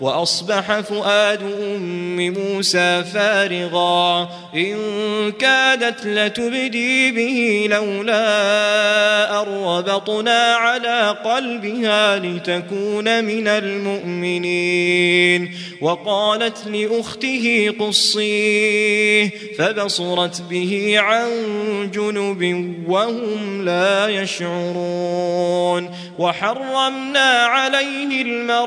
وأصبح فؤاد أم موسى فارغا. إن كادت لتبدي به لولا أن ربطنا على قلبها لتكون من المؤمنين. وقالت لأخته قصيه فبصرت به عن جنب وهم لا يشعرون. وحرمنا عليه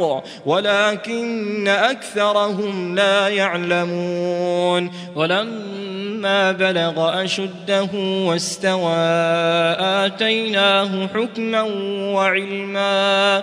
الحق ولكن أكثرهم لا يعلمون. ولما بلغ أشده واستوى آتيناه حكما وعلما.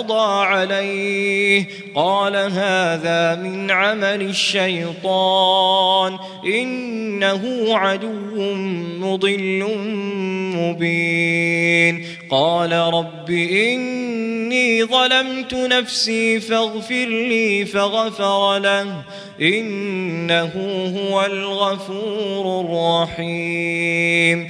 فقضى عليه قال هذا من عمل الشيطان إنه عدو مضل مبين قال رب إني ظلمت نفسي فاغفر لي فغفر له إنه هو الغفور الرحيم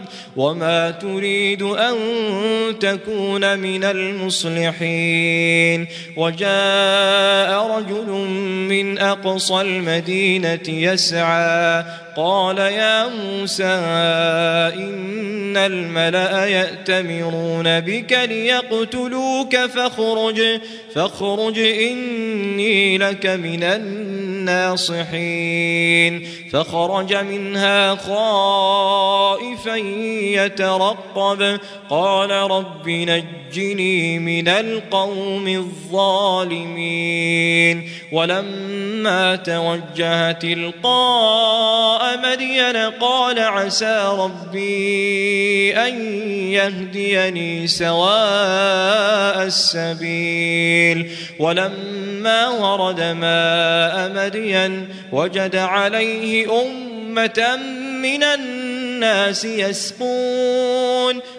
وما تريد أن تكون من المصلحين وجاء رجل من أقصى المدينة يسعى قال يا موسى إن الملأ يأتمرون بك ليقتلوك فاخرج فاخرج إني لك من الناصحين. فخرج منها خائفا يترقب قال رب نجني من القوم الظالمين. ولما توجه تلقاء مدين قال عسى ربي أن يهديني سواء السبيل. ولما ورد ماء مدين وجد عليه أمة من الناس يسقون.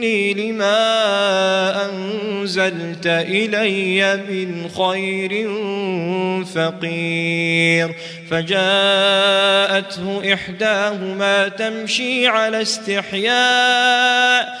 إني لما أنزلت إلي من خير فقير. فجاءته إحداهما تمشي على استحياء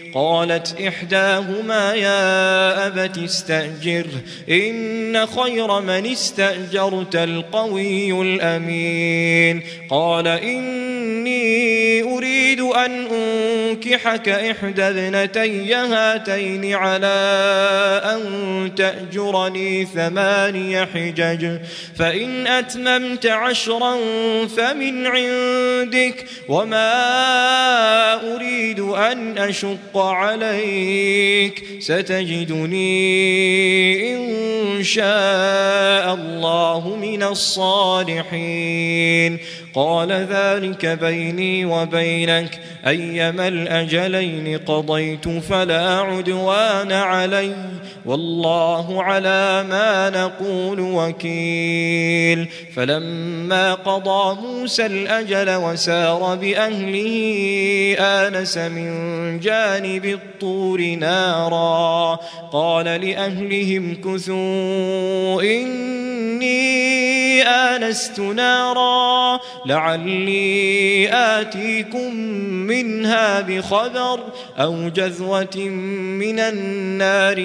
قالت إحداهما يا أبت استأجر إن خير من استأجرت القوي الأمين. قال إني أريد أن أنكحك إحدى ابنتي هاتين على أن تأجرني ثماني حجج فإن أتممت عشرا فمن عندك وما أريد أن أشق عليك ستجدني إن شاء الله من الصالحين. قال ذلك بيني وبينك. أيما الأجلين قضيت فلا عدوان علي. والله على ما نقول وكيل. فلما قضى موسى الأجل وسار بأهله آنس من جانب الطور نارا. قال لأهلهم كثوا إني آنست نارا لعلي آتيكم منها بخبر أو جذوة من النار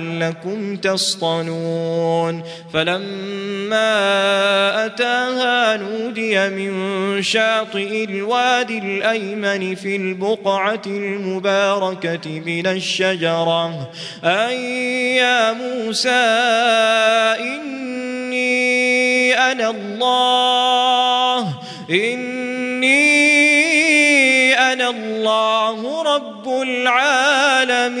لعلكم تصطنون. فلما أتاها نودي من شاطئ الوادي الأيمن في البقعة المباركة من الشجرة. أي يا موسى إني أنا الله. إني أنا الله رب العالمين.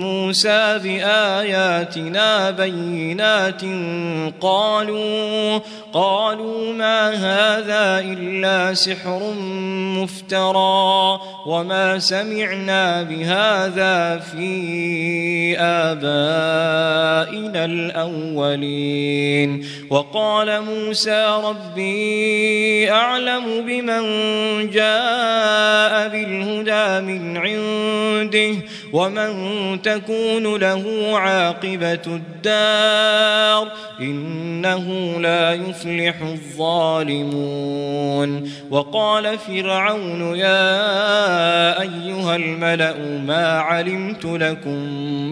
موسى بآياتنا بينات قالوا قالوا ما هذا إلا سحر مفترى وما سمعنا بهذا في آبائنا الأولين وقال موسى ربي أعلم بمن جاء بالهدى من عنده ومن تكون له عاقبة الدار إنه لا يفلح الظالمون. وقال فرعون يا أيها الملأ ما علمت لكم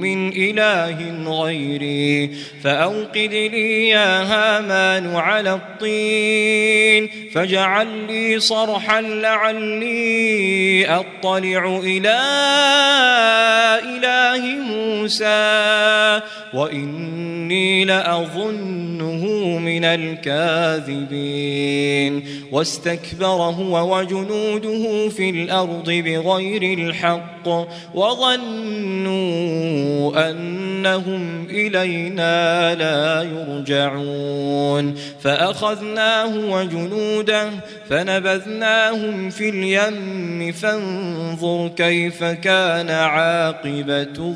من إله غيري فأوقد لي يا هامان على الطين فاجعل لي صرحا لعلي أطلع إلى إله موسى وإني لأظنه من الكاذبين. واستكبر هو وجنوده في الأرض بغير الحق وظنوا أنهم إلينا لا يرجعون. فأخذناه وجنوده فنبذناهم في اليم. فانظر كيف كان عاقبة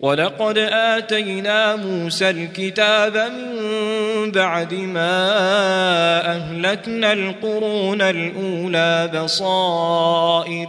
ولقد آتينا موسى الكتاب من بعد ما أهلكنا القرون الأولى بصائر.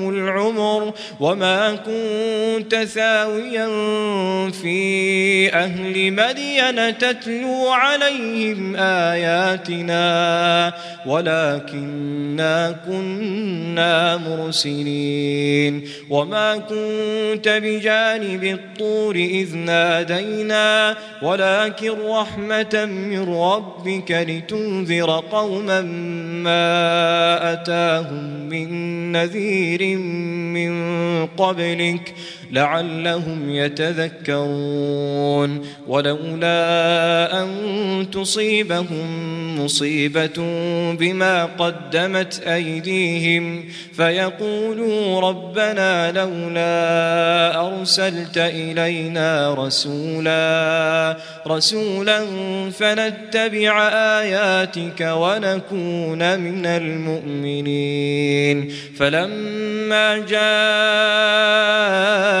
العمر وما كنت ثاويا في أهل مدين تتلو عليهم آياتنا ولكننا كنا مرسلين وما كنت بجانب الطور إذ نادينا ولكن رحمة من ربك لتنذر قوما ما أتاهم من نذير من قبلك لعلهم يتذكرون ولولا أن تصيبهم مصيبة بما قدمت أيديهم فيقولوا ربنا لولا أرسلت إلينا رسولا رسولا فنتبع آياتك ونكون من المؤمنين. فلما جاء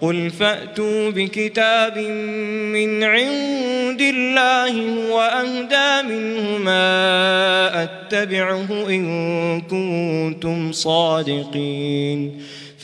قل فأتوا بكتاب من عند الله وأهدى منهما أتبعه إن كنتم صادقين.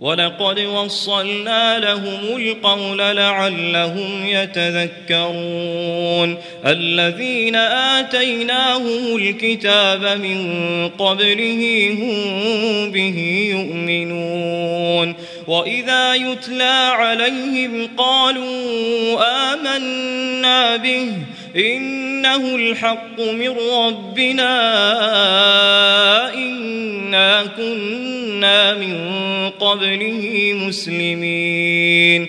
ولقد وصلنا لهم القول لعلهم يتذكرون. الذين آتيناهم الكتاب من قبله هم به يؤمنون. وإذا يتلى عليهم قالوا آمنا به إنه الحق من ربنا إنا كنا من قبله مسلمين.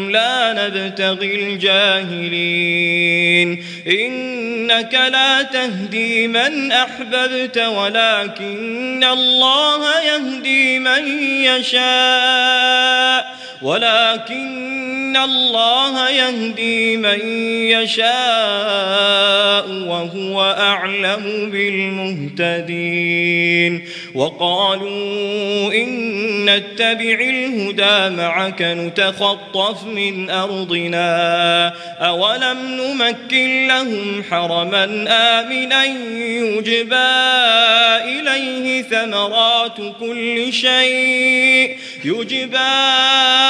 لا نبتغي الجاهلين. إنك لا تهدي من أحببت ولكن الله يهدي من يشاء. ولكن الله يهدي من يشاء وهو أعلم بالمهتدين. وقالوا إن نتبع الهدى معك نتخطف من أرضنا. أولم نمكن لهم حرما آمنا يجبى إليه ثمرات كل شيء. يجبى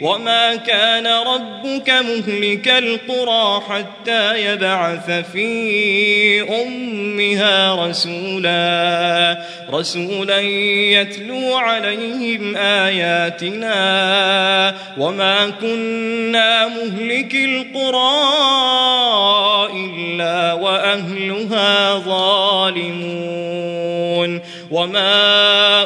وما كان ربك مهلك القرى حتى يبعث في أمها رسولا. رسولا يتلو عليهم آياتنا. وما كنا مهلك القرى إلا وأهلها ظالمون. وما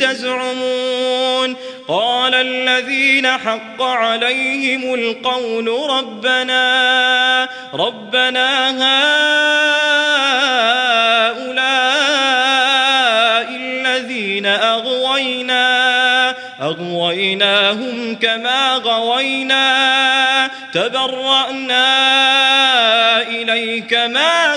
تزعمون قال الذين حق عليهم القول ربنا ربنا هؤلاء الذين أغوينا أغويناهم كما غوينا تبرأنا إليك ما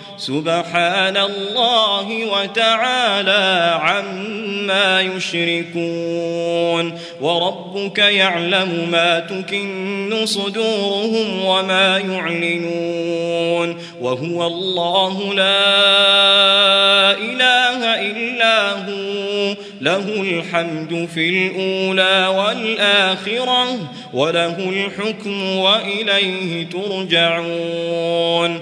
سبحان الله وتعالى عما يشركون وربك يعلم ما تكن صدورهم وما يعلنون وهو الله لا إله إلا هو له الحمد في الأولى والآخرة وله الحكم وإليه ترجعون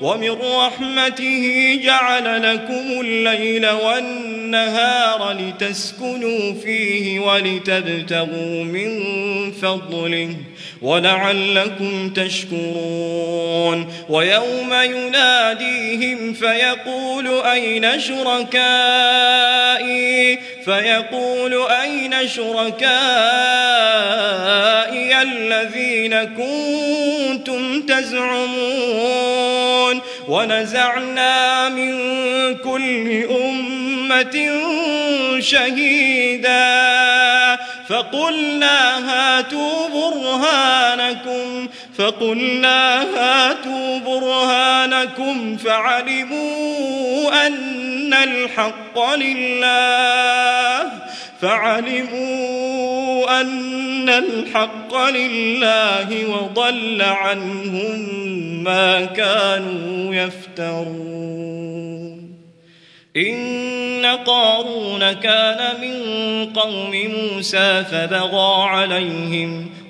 ومن رحمته جعل لكم الليل والنهار لتسكنوا فيه ولتبتغوا من فضله. ولعلكم تشكرون. ويوم يناديهم فيقول أين شركائي؟ فيقول أين شركائي الذين كنتم تزعمون؟ ونزعنا من كل أمة شهيدا. فقلنا هاتوا برهانكم فقلنا هاتوا برهانكم فعلموا أن الحق لله فعلموا أن الحق لله وضل عنهم ما كانوا يفترون. إن قارون كان من قوم موسى فبغى عليهم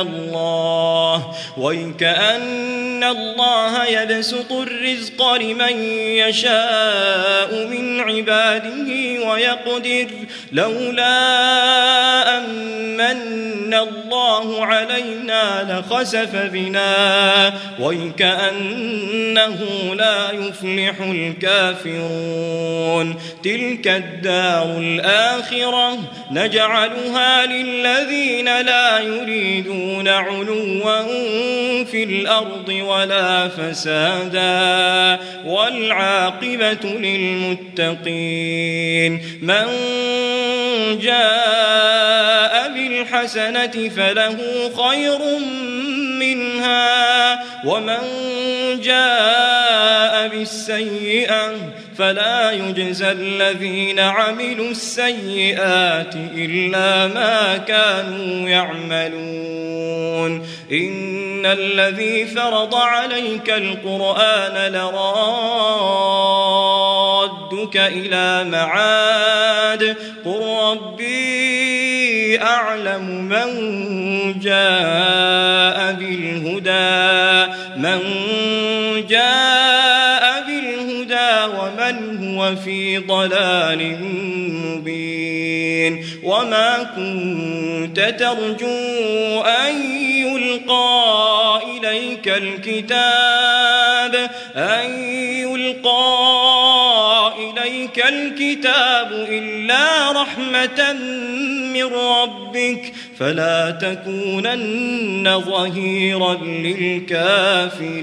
الله الله ويكأن الله يبسط الرزق لمن يشاء من عباده ويقدر لولا أمن الله علينا لخسف بنا ويكأنه لا يفلح الكافرون تلك الدار الآخرة نجعلها للذين لا يريدون علوا في الأرض ولا فسادا والعاقبة للمتقين من جاء بالحسنة فله خير منها ومن جاء بالسيئة فلا يجزى الذين عملوا السيئات إلا ما كانوا يعملون. إن الذي فرض عليك القرآن لرادك إلى معاد. قل ربي أعلم من جاء بالهدى. من جاء ومن هو في ضلال مبين وما كنت ترجو أن يلقى إليك الكتاب أن يلقى إليك الكتاب إلا رحمة من ربك فلا تكونن ظهيرا للكافرين.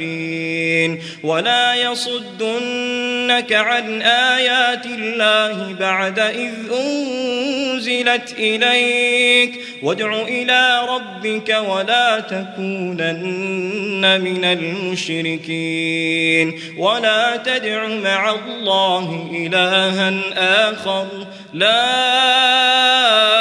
ولا يصدنك عن آيات الله بعد إذ أنزلت إليك. وادع إلى ربك ولا تكونن من المشركين. ولا تدع مع الله إلها آخر. لا